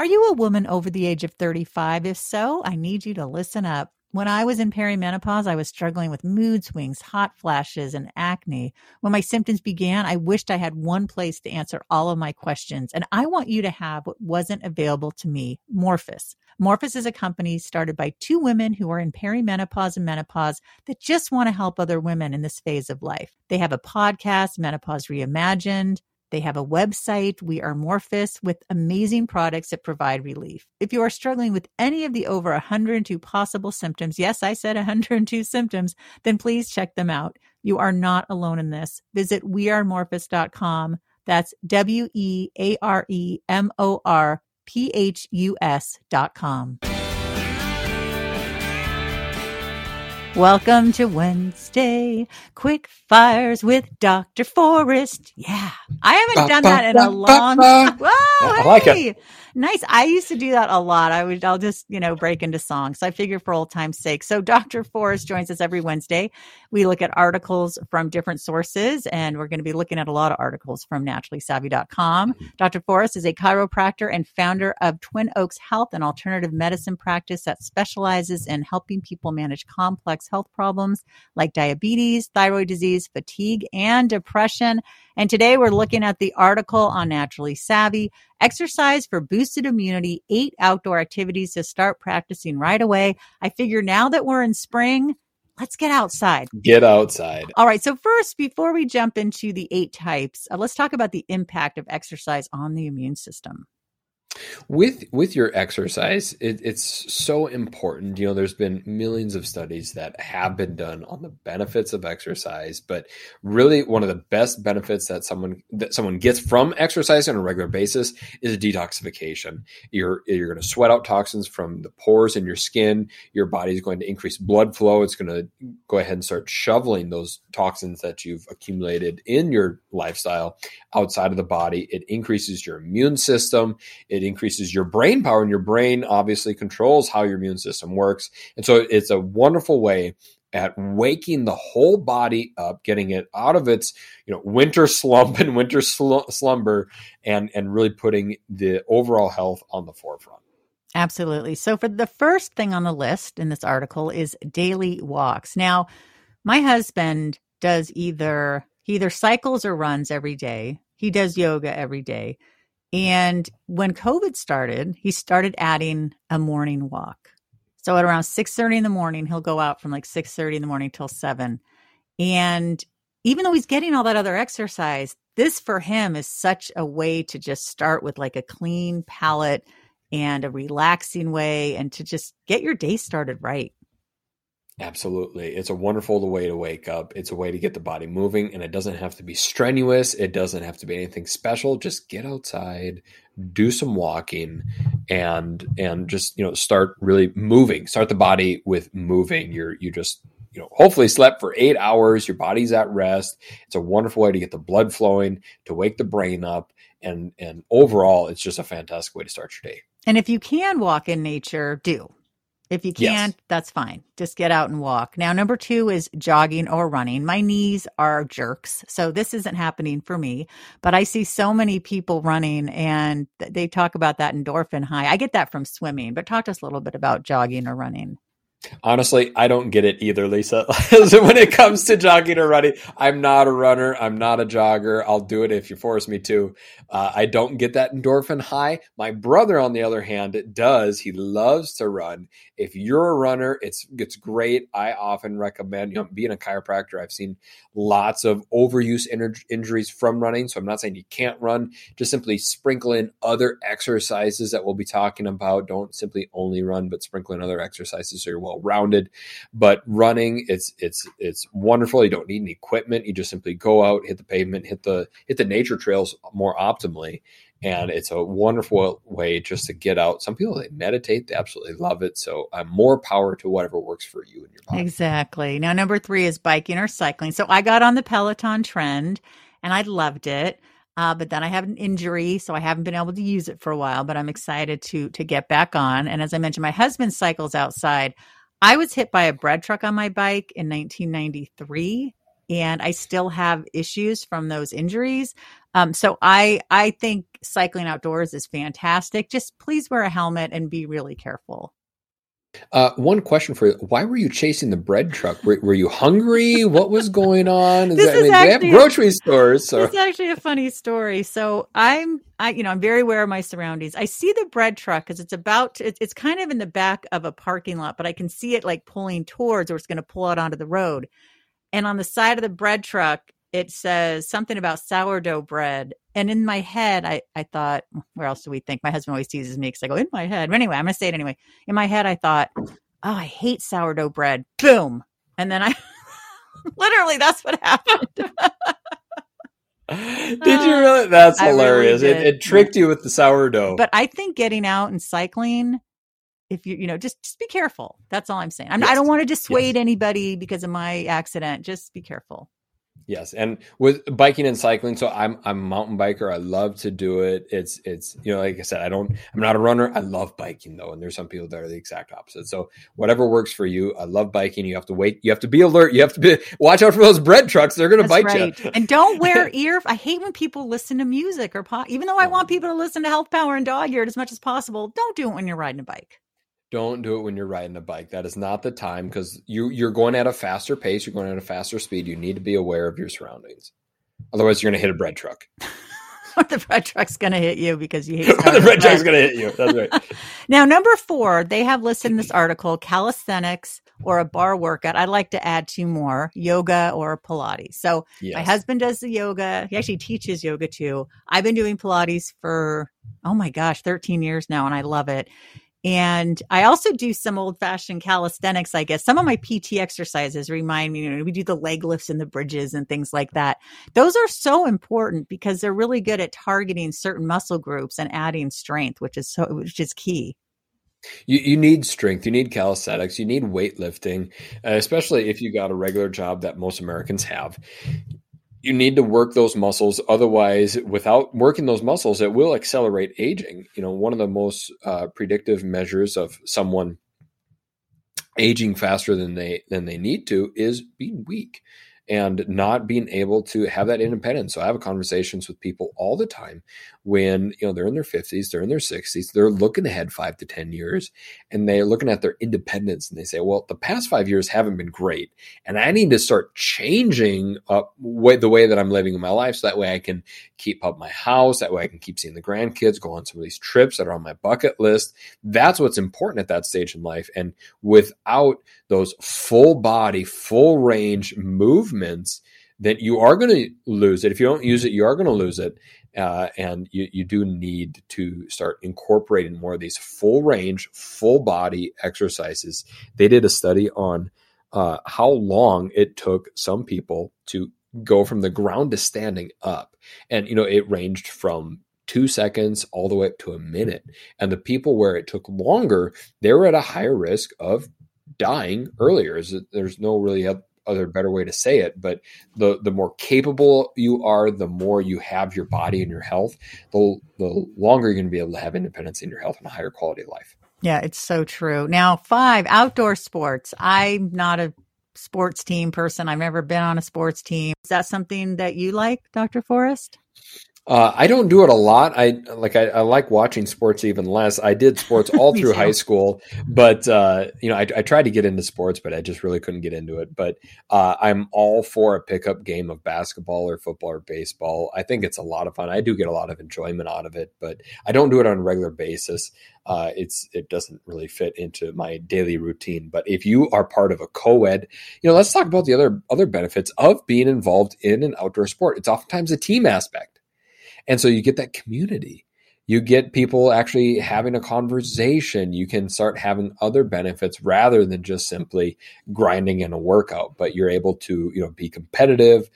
Are you a woman over the age of 35? If so, I need you to listen up. When I was in perimenopause, I was struggling with mood swings, hot flashes, and acne. When my symptoms began, I wished I had one place to answer all of my questions. And I want you to have what wasn't available to me Morphus. Morphus is a company started by two women who are in perimenopause and menopause that just want to help other women in this phase of life. They have a podcast, Menopause Reimagined. They have a website, We Are Morphus, with amazing products that provide relief. If you are struggling with any of the over 102 possible symptoms, yes, I said 102 symptoms, then please check them out. You are not alone in this. Visit wearemorphus.com. That's W E A R E M O R P H U S.com. Welcome to Wednesday, Quick Fires with Dr. Forrest. Yeah, I haven't done that in a long time. Whoa, I like it. Nice. I used to do that a lot. I would, I'll just, you know, break into songs. I figure for old time's sake. So Dr. Forrest joins us every Wednesday. We look at articles from different sources, and we're going to be looking at a lot of articles from naturallysavvy.com. Mm-hmm. Dr. Forrest is a chiropractor and founder of Twin Oaks Health, an alternative medicine practice that specializes in helping people manage complex health problems like diabetes, thyroid disease, fatigue, and depression. And today we're looking at the article on Naturally Savvy exercise for boosted immunity, eight outdoor activities to start practicing right away. I figure now that we're in spring, let's get outside. Get outside. All right. So, first, before we jump into the eight types, uh, let's talk about the impact of exercise on the immune system. With with your exercise, it, it's so important. You know, there's been millions of studies that have been done on the benefits of exercise, but really one of the best benefits that someone that someone gets from exercise on a regular basis is detoxification. You're you're going to sweat out toxins from the pores in your skin. Your body is going to increase blood flow. It's going to go ahead and start shoveling those toxins that you've accumulated in your lifestyle outside of the body. It increases your immune system. It increases your brain power, and your brain obviously controls how your immune system works. And so it's a wonderful way at waking the whole body up, getting it out of its you know winter slump and winter sl- slumber, and and really putting the overall health on the forefront. Absolutely. So, for the first thing on the list in this article is daily walks. Now, my husband does either he either cycles or runs every day. He does yoga every day. And when COVID started, he started adding a morning walk. So at around 6:30 in the morning, he'll go out from like 6:30 in the morning till 7. And even though he's getting all that other exercise, this for him is such a way to just start with like a clean palate and a relaxing way and to just get your day started right. Absolutely. It's a wonderful way to wake up. It's a way to get the body moving, and it doesn't have to be strenuous. It doesn't have to be anything special. Just get outside, do some walking, and and just you know start really moving. Start the body with moving. You're you just you know hopefully slept for eight hours. Your body's at rest. It's a wonderful way to get the blood flowing, to wake the brain up, and and overall, it's just a fantastic way to start your day. And if you can walk in nature, do. If you can't, Yes. that's fine. Just get out and walk. Now, number two is jogging or running. My knees are jerks. So this isn't happening for me, but I see so many people running and they talk about that endorphin high. I get that from swimming, but talk to us a little bit about jogging or running. Honestly, I don't get it either, Lisa. when it comes to jogging or running, I'm not a runner. I'm not a jogger. I'll do it if you force me to. Uh, I don't get that endorphin high. My brother, on the other hand, does. He loves to run. If you're a runner, it's it's great. I often recommend. You know, being a chiropractor, I've seen lots of overuse inj- injuries from running. So I'm not saying you can't run. Just simply sprinkle in other exercises that we'll be talking about. Don't simply only run, but sprinkle in other exercises so you're well rounded. But running, it's it's it's wonderful. You don't need any equipment. You just simply go out, hit the pavement, hit the hit the nature trails more optimally. And it's a wonderful way just to get out. Some people they meditate, they absolutely love it. So uh, more power to whatever works for you and your body. Exactly. Now, number three is biking or cycling. So I got on the Peloton trend and I loved it. Uh, but then I have an injury, so I haven't been able to use it for a while. But I'm excited to to get back on. And as I mentioned, my husband cycles outside. I was hit by a bread truck on my bike in 1993, and I still have issues from those injuries. Um, so I I think cycling outdoors is fantastic. Just please wear a helmet and be really careful. Uh, one question for you: Why were you chasing the bread truck? Were, were you hungry? what was going on? Is this that, is I mean, actually, they have grocery stores. So. It's actually a funny story. So I'm, I, you know, I'm very aware of my surroundings. I see the bread truck because it's about, to, it's, it's kind of in the back of a parking lot, but I can see it like pulling towards, or it's going to pull out onto the road. And on the side of the bread truck, it says something about sourdough bread. And in my head, I, I thought, where else do we think? My husband always teases me because I go, in my head. But anyway, I'm going to say it anyway. In my head, I thought, oh, I hate sourdough bread. Boom. And then I, literally, that's what happened. did you ah, really? That's hilarious. Really it, it, tricked you with the sourdough. But I think getting out and cycling, if you, you know, just, just be careful. That's all I'm saying. I'm, yes. I don't want to dissuade yes. anybody because of my accident. Just be careful. Yes, and with biking and cycling, so I'm I'm a mountain biker. I love to do it. It's it's you know like I said, I don't I'm not a runner. I love biking though, and there's some people that are the exact opposite. So whatever works for you. I love biking. You have to wait. You have to be alert. You have to be watch out for those bread trucks. They're going to bite right. you. And don't wear ear. I hate when people listen to music or pop. Even though I want people to listen to Health Power and Dog Eared as much as possible, don't do it when you're riding a bike don't do it when you're riding a bike. That is not the time because you you're going at a faster pace. You're going at a faster speed. You need to be aware of your surroundings. Otherwise, you're going to hit a bread truck. or the bread truck's going to hit you because you hate the bread truck's going to hit you. That's right. now, number four, they have listed in this article calisthenics or a bar workout. I'd like to add two more yoga or Pilates. So, yes. my husband does the yoga. He actually teaches yoga too. I've been doing Pilates for, oh my gosh, 13 years now, and I love it. And I also do some old fashioned calisthenics, I guess. Some of my PT exercises remind me, you know, we do the leg lifts and the bridges and things like that. Those are so important because they're really good at targeting certain muscle groups and adding strength, which is so, which is key. You, you need strength, you need calisthenics, you need weightlifting, uh, especially if you got a regular job that most Americans have you need to work those muscles. Otherwise without working those muscles it will accelerate aging. You know one of the most uh, predictive measures of someone aging faster than they than they need to is being weak and not being able to have that independence. So I have conversations with people all the time when you know they're in their 50s, they're in their 60s, they're looking ahead 5 to 10 years and they're looking at their independence and they say, "Well, the past 5 years haven't been great and I need to start changing up way, the way that I'm living in my life so that way I can keep up my house, that way I can keep seeing the grandkids, go on some of these trips that are on my bucket list." That's what's important at that stage in life and without those full body, full range movements, then you are going to lose it. If you don't use it, you are going to lose it. Uh, and you, you do need to start incorporating more of these full range, full body exercises. They did a study on uh, how long it took some people to go from the ground to standing up. And, you know, it ranged from two seconds all the way up to a minute. And the people where it took longer, they were at a higher risk of dying earlier. There's no really other better way to say it, but the the more capable you are, the more you have your body and your health, the the longer you're going to be able to have independence in your health and a higher quality of life. Yeah, it's so true. Now, five outdoor sports. I'm not a sports team person. I've never been on a sports team. Is that something that you like, Dr. Forrest? Uh, I don't do it a lot. I like I, I, like watching sports even less. I did sports all through high school, but uh, you know I, I, tried to get into sports, but I just really couldn't get into it. But uh, I'm all for a pickup game of basketball or football or baseball. I think it's a lot of fun. I do get a lot of enjoyment out of it, but I don't do it on a regular basis. Uh, it's it doesn't really fit into my daily routine. But if you are part of a co-ed, you know, let's talk about the other other benefits of being involved in an outdoor sport. It's oftentimes a team aspect and so you get that community. You get people actually having a conversation. You can start having other benefits rather than just simply grinding in a workout, but you're able to, you know, be competitive,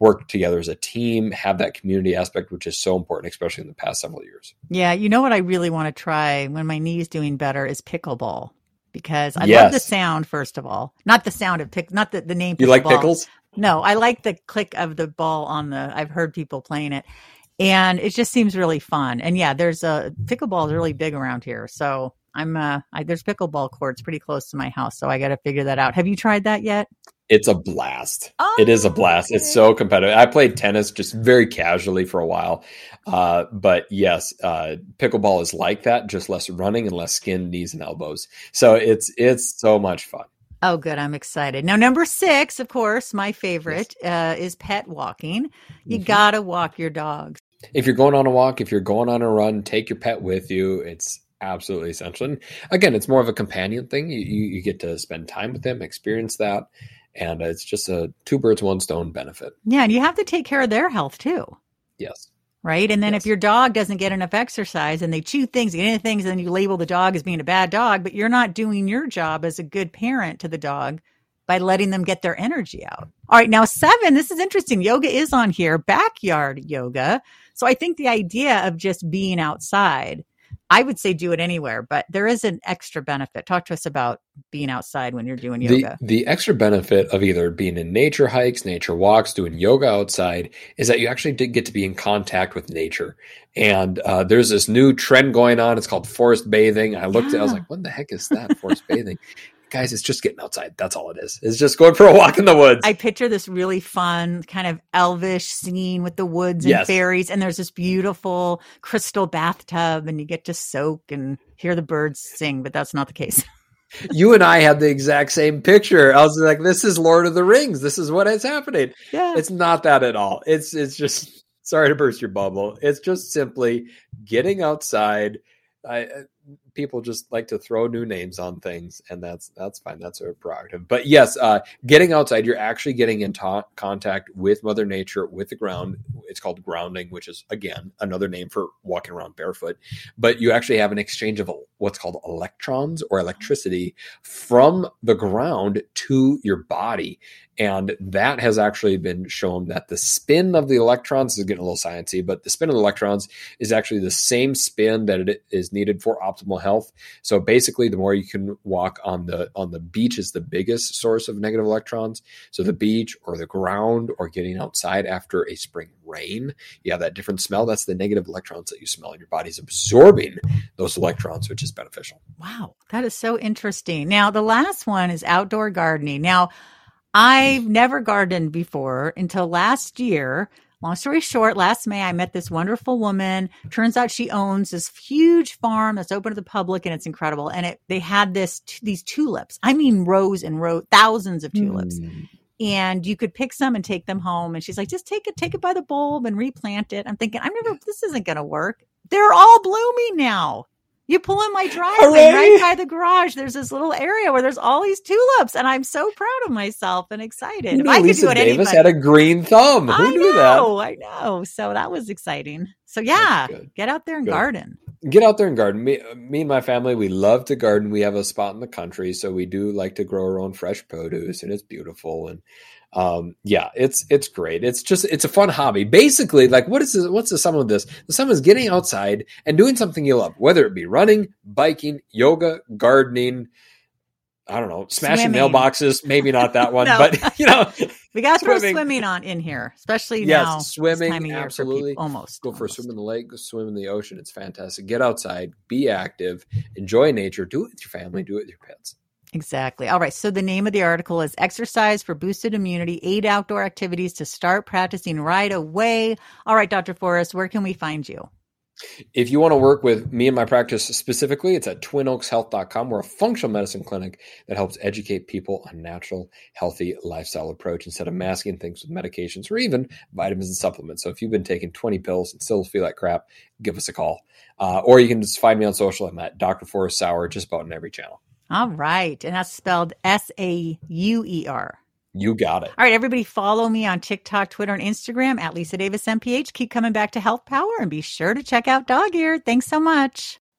work together as a team, have that community aspect, which is so important, especially in the past several years. Yeah. You know what I really want to try when my knee's doing better is pickleball because I yes. love the sound, first of all. Not the sound of pick, not the, the name. You like pickles? No, I like the click of the ball on the, I've heard people playing it and it just seems really fun. And yeah, there's a pickleball is really big around here, so I'm uh, I, there's pickleball courts pretty close to my house, so I got to figure that out. Have you tried that yet? It's a blast. Oh, it is a blast. It's so competitive. I played tennis just very casually for a while. Uh, but yes, uh, pickleball is like that, just less running and less skin, knees, and elbows. So it's it's so much fun. Oh, good. I'm excited. Now, number six, of course, my favorite uh, is pet walking. You Mhm. got to walk your dogs. If you're going on a walk, if you're going on a run, take your pet with you. It's absolutely essential. And again, it's more of a companion thing. You, you, you get to spend time with them, experience that. And it's just a two birds, one stone benefit. Yeah. And you have to take care of their health too. Yes. Right. And then Yes. if your dog doesn't get enough exercise and they chew things, get into things, and then you label the dog as being a bad dog, but you're not doing your job as a good parent to the dog by letting them get their energy out. All right. Now, seven, this is interesting. Yoga is on here, backyard yoga. So I think the idea of just being outside, I would say do it anywhere, but there is an extra benefit. Talk to us about being outside when you're doing The, yoga. the extra benefit of either being in nature hikes, nature walks, doing yoga outside is that you actually did get to be in contact with nature. And uh, there's this new trend going on. It's called forest bathing. I looked at it, I was like, what the heck is that, forest bathing? Guys, it's just getting outside. That's all it is. It's just going for a walk in the woods. I picture this really fun, kind of elvish scene with the woods and Yes. fairies, and there's this beautiful crystal bathtub, and you get to soak and hear the birds sing, but that's not the case. you and I had the exact same picture. I was like, this is Lord of the Rings. This is what is happening. Yeah. It's not that at all. It's it's just sorry to burst your bubble. It's just simply getting outside. I people just like to throw new names on things, and that's that's fine. That's a prerogative. But yes, uh, getting outside, you're actually getting in ta- contact with Mother Nature, with the ground. It's called grounding, which is again another name for walking around barefoot. But you actually have an exchange of what's called electrons or electricity from the ground to your body. And that has actually been shown that the spin of the electrons is getting a little sciencey, but the spin of the electrons is actually the same spin that it is needed for optimal health. So basically, the more you can walk on the on the beach is the biggest source of negative electrons. So the beach or the ground or getting outside after a spring rain, you have that different smell. That's the negative electrons that you smell, and your body's absorbing those electrons, which is beneficial. Wow, that is so interesting. Now, the last one is outdoor gardening. Now, I've never gardened before until last year. Long story short, last May I met this wonderful woman. Turns out she owns this huge farm that's open to the public and it's incredible. And it they had this these tulips. I mean rows and rows, thousands of tulips. Mm. And you could pick some and take them home. And she's like, just take it, take it by the bulb and replant it. I'm thinking, I'm never this isn't gonna work. They're all blooming now. You pull in my driveway Hooray! right by the garage. There's this little area where there's all these tulips, and I'm so proud of myself and excited. Knew I could Lisa do it, Davis anybody. had a green thumb. Who I knew that? know, I know. So that was exciting. So yeah, get out there and Good. garden. get out there and garden. Me, me and my family, we love to garden. We have a spot in the country, so we do like to grow our own fresh produce, and it's beautiful. And um, yeah, it's it's great. It's just it's a fun hobby. Basically, like what is this, what's the sum of this? The sum is getting outside and doing something you love, whether it be running, biking, yoga, gardening. I don't know, smashing Swimming. mailboxes. Maybe not that one, No. but you know, We got to throw Swimming. on in here, especially Yes, now. swimming, absolutely. people. Almost. go for a swim in the lake, swim in the ocean. It's fantastic. Get outside, be active, enjoy nature, do it with your family, do it with your pets. Exactly. All right. So the name of the article is Exercise for Boosted Immunity, Eight Outdoor Activities to Start Practicing Right Away. All right, Dr. Forrest, where can we find you? If you want to work with me and my practice specifically, it's at twinoakshealth.com. We're a functional medicine clinic that helps educate people on natural, healthy lifestyle approach instead of masking things with medications or even vitamins and supplements. So if you've been taking 20 pills and still feel like crap, give us a call. Uh, or you can just find me on social. I'm at Dr. Forrest Sauer, just about in every channel. All right. And that's spelled S A U E R. You got it. All right, everybody follow me on TikTok, Twitter, and Instagram at Lisa Davis MPH. Keep coming back to Health Power and be sure to check out Dog Ear. Thanks so much.